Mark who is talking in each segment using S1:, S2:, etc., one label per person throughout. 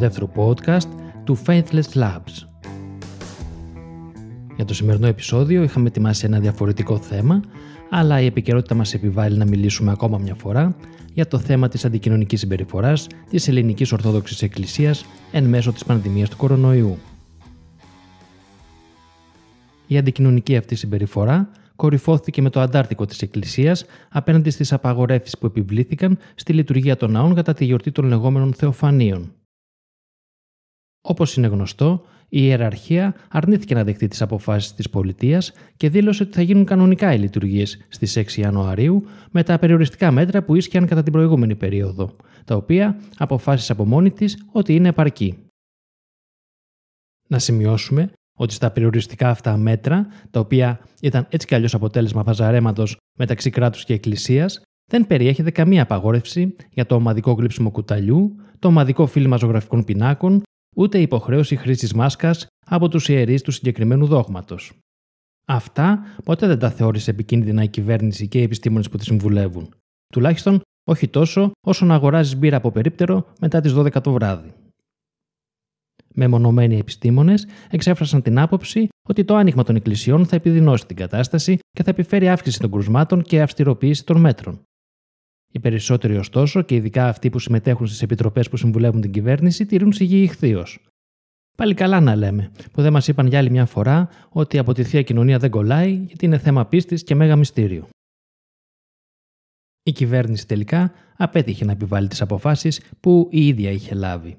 S1: δεύτερο podcast του Faithless Labs. Για το σημερινό επεισόδιο είχαμε ετοιμάσει ένα διαφορετικό θέμα, αλλά η επικαιρότητα μας επιβάλλει να μιλήσουμε ακόμα μια φορά για το θέμα της αντικοινωνικής συμπεριφοράς της ελληνικής Ορθόδοξης Εκκλησίας εν μέσω της πανδημίας του κορονοϊού. Η αντικοινωνική αυτή συμπεριφορά κορυφώθηκε με το αντάρτικο της Εκκλησίας απέναντι στις απαγορεύσεις που επιβλήθηκαν στη λειτουργία των ναών κατά τη γιορτή των λεγόμενων Θεοφανίων. Όπως είναι γνωστό, η ιεραρχία αρνήθηκε να δεχτεί τις αποφάσεις της πολιτείας και δήλωσε ότι θα γίνουν κανονικά οι λειτουργίες στις 6 Ιανουαρίου με τα περιοριστικά μέτρα που ίσχυαν κατά την προηγούμενη περίοδο, τα οποία αποφάσισε από μόνη της ότι είναι επαρκή. Να σημειώσουμε ότι στα περιοριστικά αυτά μέτρα, τα οποία ήταν έτσι κι αλλιώς αποτέλεσμα βαζαρέματος μεταξύ κράτους και εκκλησίας, δεν περιέχεται καμία απαγόρευση για το ομαδικό γλύψιμο κουταλιού, το ομαδικό φίλμα ζωγραφικών πινάκων, ούτε υποχρέωση χρήσης μάσκας από τους ιερείς του συγκεκριμένου δόγματος. Αυτά ποτέ δεν τα θεώρησε επικίνδυνα η κυβέρνηση και οι επιστήμονες που τη συμβουλεύουν. Τουλάχιστον όχι τόσο όσο να αγοράζεις μπύρα από περίπτερο μετά τις 12 το βράδυ. Μεμονωμένοι επιστήμονες εξέφρασαν την άποψη ότι το άνοιγμα των εκκλησιών θα επιδεινώσει την κατάσταση και θα επιφέρει αύξηση των κρουσμάτων και αυστηροποίηση των μέτρων. Οι περισσότεροι, ωστόσο, και ειδικά αυτοί που συμμετέχουν στις επιτροπές που συμβουλεύουν την κυβέρνηση, τηρούν σιγή ηχθείως. Πάλι καλά να λέμε, που δεν μας είπαν για άλλη μια φορά ότι από τη θεία κοινωνία δεν κολλάει, γιατί είναι θέμα πίστης και μέγα μυστήριο. Η κυβέρνηση τελικά απέτυχε να επιβάλλει τις αποφάσεις που η ίδια είχε λάβει.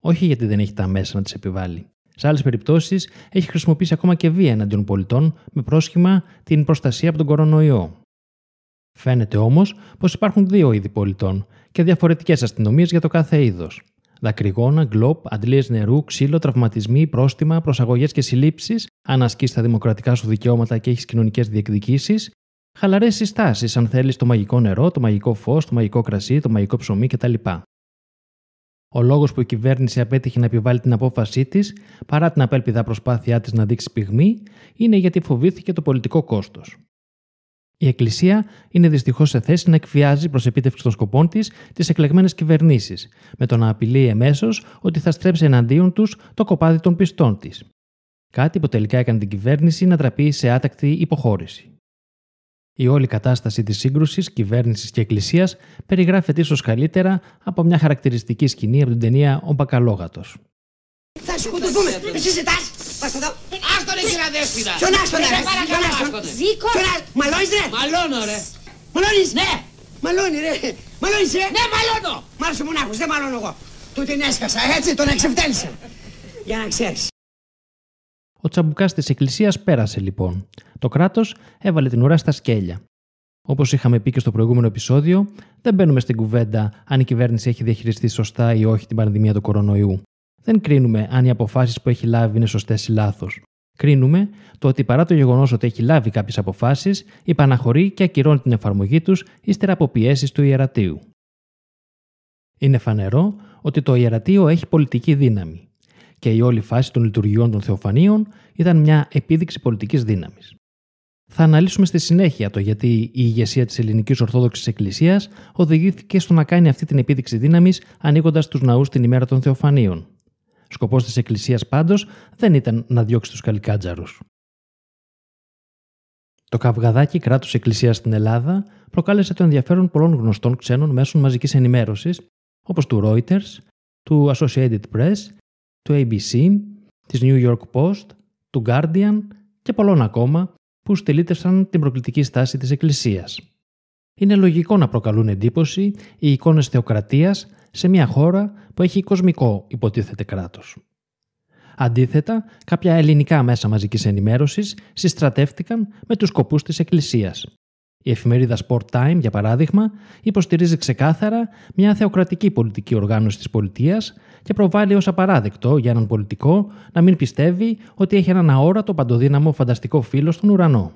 S1: Όχι γιατί δεν έχει τα μέσα να τις επιβάλλει. Σε άλλες περιπτώσεις έχει χρησιμοποιήσει ακόμα και βία εναντίον πολιτών με πρόσχημα την προστασία από τον κορονοϊό. Φαίνεται όμως πως υπάρχουν δύο είδη πολιτών και διαφορετικές αστυνομίες για το κάθε είδος. Δακρυγόνα, γκλοπ, αντλίες νερού, ξύλο, τραυματισμοί, πρόστιμα, προσαγωγές και συλλήψεις, αν ασκεί τα δημοκρατικά σου δικαιώματα και έχεις κοινωνικές διεκδικήσεις, χαλαρές συστάσεις αν θέλεις το μαγικό νερό, το μαγικό φως, το μαγικό κρασί, το μαγικό ψωμί κτλ. Ο λόγος που η κυβέρνηση απέτυχε να επιβάλλει την απόφασή της, παρά την απέλπιδα προσπάθειά της να δείξει πυγμή, είναι γιατί φοβήθηκε το πολιτικό κόστος. Η Εκκλησία είναι δυστυχώς σε θέση να εκφιάζει προς επίτευξη των σκοπών της τις εκλεγμένες κυβερνήσεις, με το να απειλεί εμέσως ότι θα στρέψει εναντίον τους το κοπάδι των πιστών της. Κάτι που τελικά έκανε την κυβέρνηση να τραπεί σε άτακτη υποχώρηση. Η όλη κατάσταση της σύγκρουσης κυβέρνησης και εκκλησίας περιγράφεται ίσως καλύτερα από μια χαρακτηριστική σκηνή από την ταινία «Ο Μπακαλόγατος».
S2: Θα σκοτωθούμε. Εσύ ζητάς. Πας εδώ.
S3: Άστον ρε κύριε Δέσποινα.
S2: Ποιον άστον ρε. Ποιον άστον.
S4: Ζήκο.
S2: Ποιον άστον. Μαλώνεις ρε.
S3: Μαλώνω ρε.
S2: Μαλώνεις.
S3: Ναι.
S2: Μαλώνει ρε. Μαλώνεις ρε.
S3: Ναι μαλώνω.
S2: Μάλωσε μονάχος. Δεν μαλώνω εγώ. Του την έσκασα. Έτσι τον εξευτέλισα. Για να ξέρεις.
S1: Ο τσαμπουκάς της Εκκλησίας πέρασε λοιπόν. Το κράτος έβαλε την ουρά στα σκέλια. Όπως είχαμε πει και στο προηγούμενο επεισόδιο, δεν μπαίνουμε στην κουβέντα αν η κυβέρνηση έχει διαχειριστεί σωστά ή όχι την πανδημία του κορονοϊού. Δεν κρίνουμε αν οι αποφάσεις που έχει λάβει είναι σωστές ή λάθος. Κρίνουμε το ότι παρά το γεγονός ότι έχει λάβει κάποιες αποφάσεις, υπαναχωρεί και ακυρώνει την εφαρμογή τους ύστερα από πιέσεις του ιερατείου. Είναι φανερό ότι το ιερατείο έχει πολιτική δύναμη και η όλη φάση των λειτουργιών των Θεοφανίων ήταν μια επίδειξη πολιτικής δύναμης. Θα αναλύσουμε στη συνέχεια το γιατί η ηγεσία της Ελληνικής Ορθόδοξης Εκκλησίας οδηγήθηκε στο να κάνει αυτή την επίδειξη δύναμης ανοίγοντας τους ναούς την ημέρα των Θεοφανίων. Σκοπός της Εκκλησίας πάντως δεν ήταν να διώξει τους καλικάτζαρους. Το καυγαδάκι κράτους Εκκλησίας στην Ελλάδα προκάλεσε το ενδιαφέρον πολλών γνωστών ξένων μέσων μαζικής ενημέρωσης, όπως του Reuters, του Associated Press, του ABC, της New York Post, του Guardian και πολλών ακόμα που στελίτευσαν την προκλητική στάση της Εκκλησίας. Είναι λογικό να προκαλούν εντύπωση οι εικόνες θεοκρατίας σε μια χώρα που έχει κοσμικό υποτίθεται κράτος. Αντίθετα, κάποια ελληνικά μέσα μαζικής ενημέρωσης συστρατεύτηκαν με τους σκοπούς της Εκκλησίας. Η εφημερίδα Sport Time, για παράδειγμα, υποστηρίζει ξεκάθαρα μια θεοκρατική πολιτική οργάνωση της πολιτείας και προβάλλει ως απαράδεκτο για έναν πολιτικό να μην πιστεύει ότι έχει έναν αόρατο παντοδύναμο φανταστικό φίλο στον ουρανό.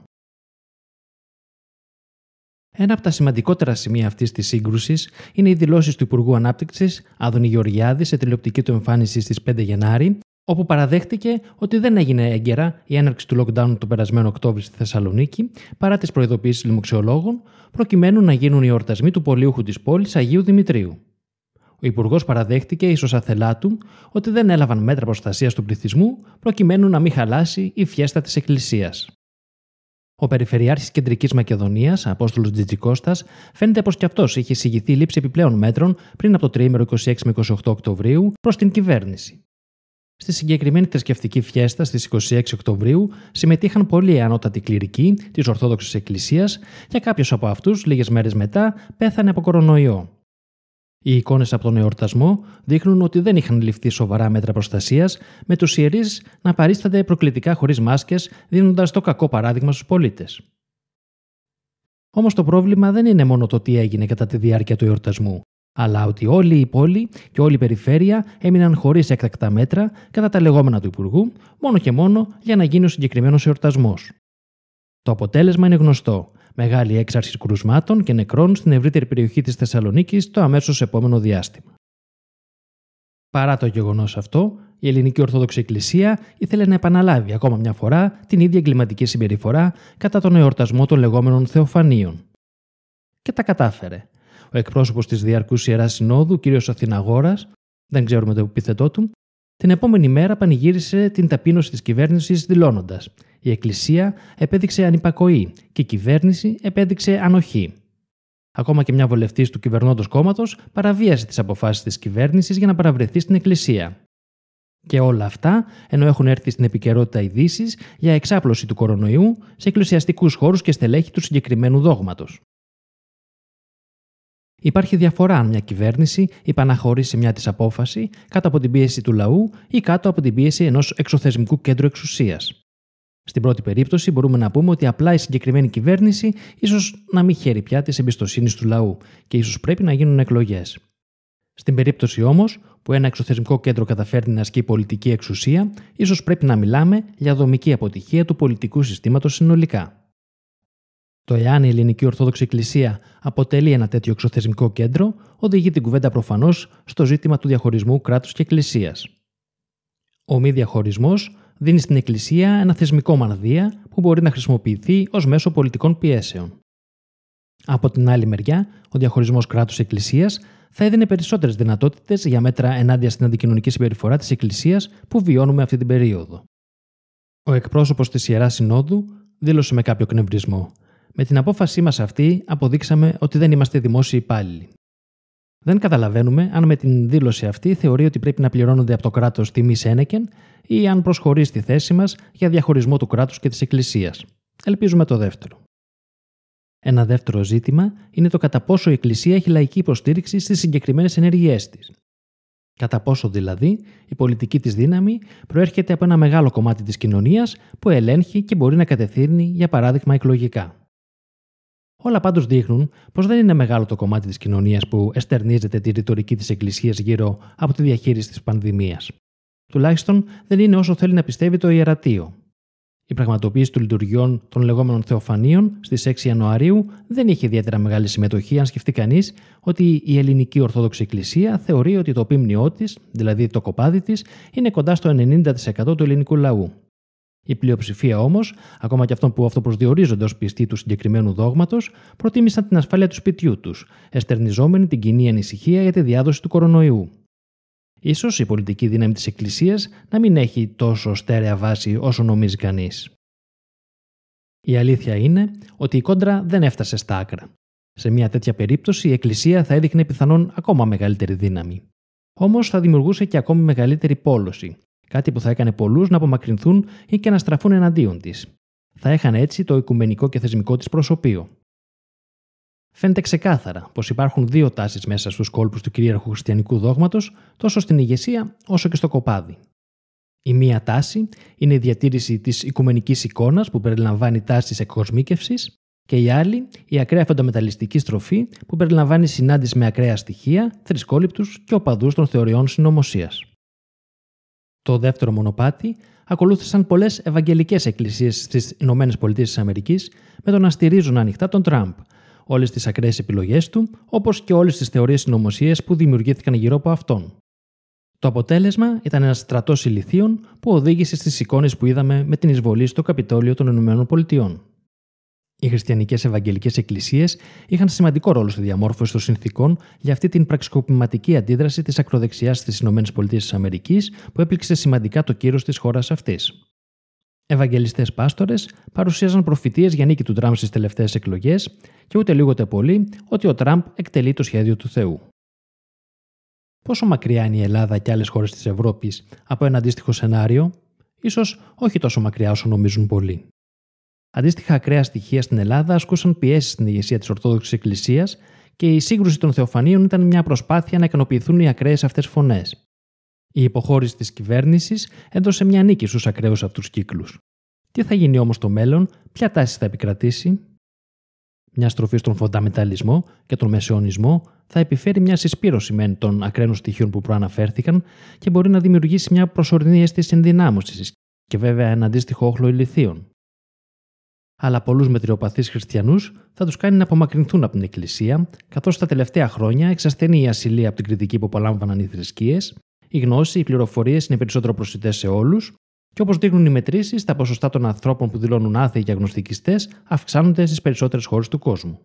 S1: Ένα από τα σημαντικότερα σημεία αυτής της σύγκρουσης είναι οι δηλώσεις του Υπουργού Ανάπτυξης Άδωνη Γεωργιάδη σε τηλεοπτική του εμφάνιση στις 5 Γενάρη, όπου παραδέχτηκε ότι δεν έγινε έγκαιρα η έναρξη του lockdown το περασμένο Οκτώβριο στη Θεσσαλονίκη, παρά τις προειδοποιήσει λοιμοξιολόγων, προκειμένου να γίνουν οι εορτασμοί του πολιούχου της πόλης Αγίου Δημητρίου. Ο Υπουργός παραδέχτηκε, ίσως αθελά του, ότι δεν έλαβαν μέτρα προστασίας του πληθυσμού προκειμένου να μην χαλάσει η φιέστα της Εκκλησίας. Ο Περιφερειάρχης Κεντρικής Μακεδονίας, Απόστολος Τζιτζικώστας, φαίνεται πως κι αυτός είχε εισηγηθεί λήψη επιπλέον μέτρων πριν από το τρίμερο 26 με 28 Οκτωβρίου προς την κυβέρνηση. Στη συγκεκριμένη θρησκευτική φιέστα στις 26 Οκτωβρίου συμμετείχαν πολλοί ανώτατοι κληρικοί της Ορθόδοξης Εκκλησίας και κάποιος από αυτούς, λίγες μέρες μετά, πέθανε από κορονοϊό. Οι εικόνες από τον εορτασμό δείχνουν ότι δεν είχαν ληφθεί σοβαρά μέτρα προστασίας, με τους ιερείς να παρίστανται προκλητικά χωρίς μάσκες, δίνοντας το κακό παράδειγμα στους πολίτες. Όμως το πρόβλημα δεν είναι μόνο το τι έγινε κατά τη διάρκεια του εορτασμού, αλλά ότι όλη η πόλη και όλη η περιφέρεια έμειναν χωρίς έκτακτα μέτρα κατά τα λεγόμενα του Υπουργού, μόνο και μόνο για να γίνει ο συγκεκριμένος εορτασμός. Το αποτέλεσμα είναι γνωστό μεγάλη έξαρση κρουσμάτων και νεκρών στην ευρύτερη περιοχή της Θεσσαλονίκης το αμέσως επόμενο διάστημα. Παρά το γεγονός αυτό, η Ελληνική Ορθόδοξη Εκκλησία ήθελε να επαναλάβει ακόμα μια φορά την ίδια εγκληματική συμπεριφορά κατά τον εορτασμό των λεγόμενων Θεοφανίων. Και τα κατάφερε. Ο εκπρόσωπος της Διαρκούς Ιεράς Συνόδου, κ. Αθηναγόρας, δεν ξέρουμε το επίθετό του, την επόμενη μέρα πανηγύρισε την ταπείνωση της κυβέρνησης δηλώνοντας: Η Εκκλησία επέδειξε ανυπακοή και η κυβέρνηση επέδειξε ανοχή. Ακόμα και μια βολευτής του κυβερνώντος κόμματος παραβίασε τις αποφάσεις της κυβέρνησης για να παραβρεθεί στην Εκκλησία. Και όλα αυτά ενώ έχουν έρθει στην επικαιρότητα ειδήσεις για εξάπλωση του κορονοϊού σε εκκλησιαστικούς χώρους και στελέχη του συγκεκριμένου δόγματος. Υπάρχει διαφορά αν μια κυβέρνηση υπαναχωρήσει μια τη απόφαση κάτω από την πίεση του λαού ή κάτω από την πίεση ενός εξωθεσμικού κέντρου εξουσίας. Στην πρώτη περίπτωση μπορούμε να πούμε ότι απλά η συγκεκριμένη κυβέρνηση ίσως να μην χαίρει πια της εμπιστοσύνης του λαού και ίσως πρέπει να γίνουν εκλογές. Στην περίπτωση όμως που ένα εξωθεσμικό κέντρο καταφέρνει να ασκεί πολιτική εξουσία, ίσως πρέπει να μιλάμε για δομική αποτυχία του πολιτικού συστήματος συνολικά. Το εάν η Ελληνική Ορθόδοξη Εκκλησία αποτελεί ένα τέτοιο εξωθεσμικό κέντρο, οδηγεί την κουβέντα προφανώς στο ζήτημα του διαχωρισμού κράτους και Εκκλησίας. Ο μη διαχωρισμός δίνει στην Εκκλησία ένα θεσμικό μανδύα που μπορεί να χρησιμοποιηθεί ως μέσο πολιτικών πιέσεων. Από την άλλη μεριά, ο διαχωρισμός κράτου-εκκλησία θα έδινε περισσότερες δυνατότητες για μέτρα ενάντια στην αντικοινωνική συμπεριφορά της Εκκλησίας που βιώνουμε αυτή την περίοδο. Ο εκπρόσωπος της Ιεράς Συνόδου δήλωσε με κάποιο κνευρισμό με την απόφασή μας αυτή αποδείξαμε ότι δεν είμαστε δημόσιοι υπάλληλοι. Δεν καταλαβαίνουμε αν με την δήλωση αυτή θεωρεί ότι πρέπει να πληρώνονται από το κράτος τιμή Σένεκεν ή αν προσχωρεί στη θέση μας για διαχωρισμό του κράτους και της Εκκλησίας. Ελπίζουμε το δεύτερο. Ένα δεύτερο ζήτημα είναι το κατά πόσο η Εκκλησία έχει λαϊκή υποστήριξη στις συγκεκριμένες ενέργειέ της. Κατά πόσο δηλαδή η πολιτική της δύναμη προέρχεται από ένα μεγάλο κομμάτι της κοινωνίας που ελέγχει και μπορεί να κατευθύνει, για παράδειγμα, εκλογικά. Όλα πάντως δείχνουν πως δεν είναι μεγάλο το κομμάτι της κοινωνίας που εστερνίζεται τη ρητορική της Εκκλησίας γύρω από τη διαχείριση της πανδημίας. Τουλάχιστον δεν είναι όσο θέλει να πιστεύει το ιερατείο. Η πραγματοποίηση των λειτουργιών των λεγόμενων Θεοφανίων στις 6 Ιανουαρίου δεν είχε ιδιαίτερα μεγάλη συμμετοχή, αν σκεφτεί κανείς ότι η Ελληνική Ορθόδοξη Εκκλησία θεωρεί ότι το πίμνιό της, δηλαδή το κοπάδι της, είναι κοντά στο 90% του ελληνικού λαού. Η πλειοψηφία όμως, ακόμα και αυτών που αυτοπροσδιορίζονται ως πιστοί του συγκεκριμένου δόγματος, προτίμησαν την ασφάλεια του σπιτιού τους, εστερνιζόμενοι την κοινή ανησυχία για τη διάδοση του κορονοϊού. Ίσως η πολιτική δύναμη της Εκκλησίας να μην έχει τόσο στέρεα βάση όσο νομίζει κανείς. Η αλήθεια είναι ότι η κόντρα δεν έφτασε στα άκρα. Σε μια τέτοια περίπτωση η Εκκλησία θα έδειχνε πιθανόν ακόμα μεγαλύτερη δύναμη. Όμως θα δημιουργούσε και ακόμη μεγαλύτερη πόλωση, Κάτι που θα έκανε πολλούς να απομακρυνθούν ή και να στραφούν εναντίον της. Θα έχανε έτσι το οικουμενικό και θεσμικό της προσωπείο. Φαίνεται ξεκάθαρα πως υπάρχουν δύο τάσεις μέσα στους κόλπους του κυρίαρχου χριστιανικού δόγματος, τόσο στην ηγεσία όσο και στο κοπάδι. Η μία τάση είναι η διατήρηση της οικουμενικής εικόνας που περιλαμβάνει τάσεις εκκοσμίκευση, και η άλλη η ακραία φονταμεταλλιστική στροφή που περιλαμβάνει συνάντηση με ακραία στοιχεία, θρησκόληπτους και οπαδούς των θεωριών συνωμοσίας. Το δεύτερο μονοπάτι ακολούθησαν πολλές ευαγγελικές εκκλησίες στις ΗΠΑ με το να στηρίζουν ανοιχτά τον Τραμπ, όλες τις ακραίες επιλογές του, όπως και όλες τις θεωρίες συνωμοσίες που δημιουργήθηκαν γύρω από αυτόν. Το αποτέλεσμα ήταν ένας στρατός ηλιθίων που οδήγησε στις εικόνες που είδαμε με την εισβολή στο Καπιτόλιο των ΗΠΑ. Οι χριστιανικές Ευαγγελικές Εκκλησίες είχαν σημαντικό ρόλο στη διαμόρφωση των συνθήκων για αυτή την πραξικοπηματική αντίδραση της ακροδεξιάς στις ΗΠΑ που έπληξε σημαντικά το κύρος της χώρας αυτής. Ευαγγελιστές πάστορες παρουσίαζαν προφητείες για νίκη του Τραμπ στις τελευταίες εκλογές και ούτε λίγο πολύ ότι ο Τραμπ εκτελεί το σχέδιο του Θεού. Πόσο μακριά είναι η Ελλάδα και άλλες χώρες της Ευρώπης από ένα αντίστοιχο σενάριο, ίσως όχι τόσο μακριά όσο νομίζουν πολλοί. Αντίστοιχα, ακραία στοιχεία στην Ελλάδα ασκούσαν πιέσεις στην ηγεσία της Ορθόδοξης Εκκλησίας και η σύγκρουση των Θεοφανίων ήταν μια προσπάθεια να ικανοποιηθούν οι ακραίες αυτές φωνές. Η υποχώρηση της κυβέρνησης έδωσε μια νίκη στους ακραίους αυτούς κύκλους. Τι θα γίνει όμως στο μέλλον, ποια τάση θα επικρατήσει; Μια στροφή στον φονταμεταλισμό και τον μεσαιωνισμό θα επιφέρει μια συσπήρωση μεν των ακραίων στοιχείων που προαναφέρθηκαν και μπορεί να δημιουργήσει μια προσωρινή αίσθηση ενδυνάμωσης και βέβαια ένα αντίστοιχο όχλο ηλιθείων αλλά πολλούς μετριοπαθείς χριστιανούς θα τους κάνει να απομακρυνθούν από την Εκκλησία, καθώς τα τελευταία χρόνια εξασθενεί η ασυλία από την κριτική που απολάμβαναν οι θρησκείες, η γνώση, οι πληροφορίες είναι περισσότερο προσιτές σε όλους, και όπως δείχνουν οι μετρήσεις, τα ποσοστά των ανθρώπων που δηλώνουν άθεοι και αγνωστικιστές αυξάνονται στις περισσότερες χώρες του κόσμου.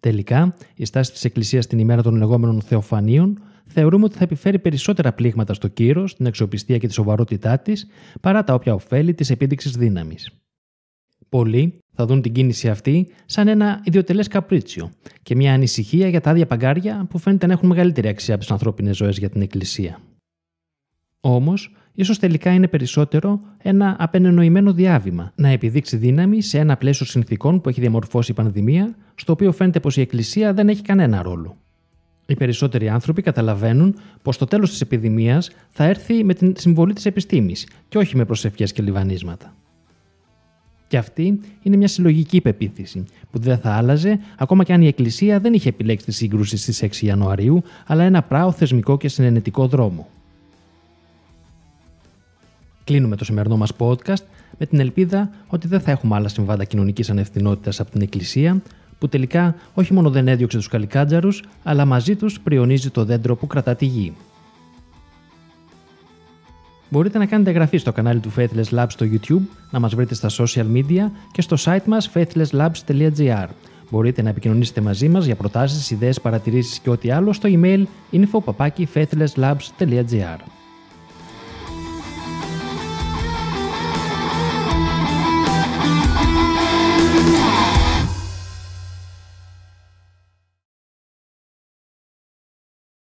S1: Τελικά, η στάση της Εκκλησίας την ημέρα των λεγόμενων Θεοφανίων θεωρούμε ότι θα επιφέρει περισσότερα πλήγματα στο κύρος, την αξιοπιστία και τη σοβαρότητά της, παρά τα όποια ωφέλη της επίδειξης δύναμης. Πολλοί θα δουν την κίνηση αυτή σαν ένα ιδιωτελές καπρίτσιο και μια ανησυχία για τα άδεια παγκάρια που φαίνεται να έχουν μεγαλύτερη αξία από τις ανθρώπινες ζωές για την Εκκλησία. Όμως, ίσως τελικά είναι περισσότερο ένα απενενοημένο διάβημα να επιδείξει δύναμη σε ένα πλαίσιο συνθήκων που έχει διαμορφώσει η πανδημία, στο οποίο φαίνεται πως η Εκκλησία δεν έχει κανένα ρόλο. Οι περισσότεροι άνθρωποι καταλαβαίνουν πως το τέλος της επιδημίας θα έρθει με την συμβολή της επιστήμης και όχι με προσευχές και λιβανίσματα. Και αυτή είναι μια συλλογική πεποίθηση που δεν θα άλλαζε ακόμα και αν η Εκκλησία δεν είχε επιλέξει τη σύγκρουση στις 6 Ιανουαρίου, αλλά ένα πράο θεσμικό και συνενετικό δρόμο. Κλείνουμε το σημερινό μας podcast με την ελπίδα ότι δεν θα έχουμε άλλα συμβάντα κοινωνικής ανευθυνότητας από την Εκκλησία, που τελικά όχι μόνο δεν έδιωξε τους καλικάτζαρους, αλλά μαζί τους πριονίζει το δέντρο που κρατά τη γη μπορείτε να κάνετε εγγραφή στο κανάλι του Faithless Labs στο YouTube, να μας βρείτε στα social media και στο site μας faithlesslabs.gr. Μπορείτε να επικοινωνήσετε μαζί μας για προτάσεις, ιδέες, παρατηρήσεις και ό,τι άλλο στο email info.faithlesslabs.gr.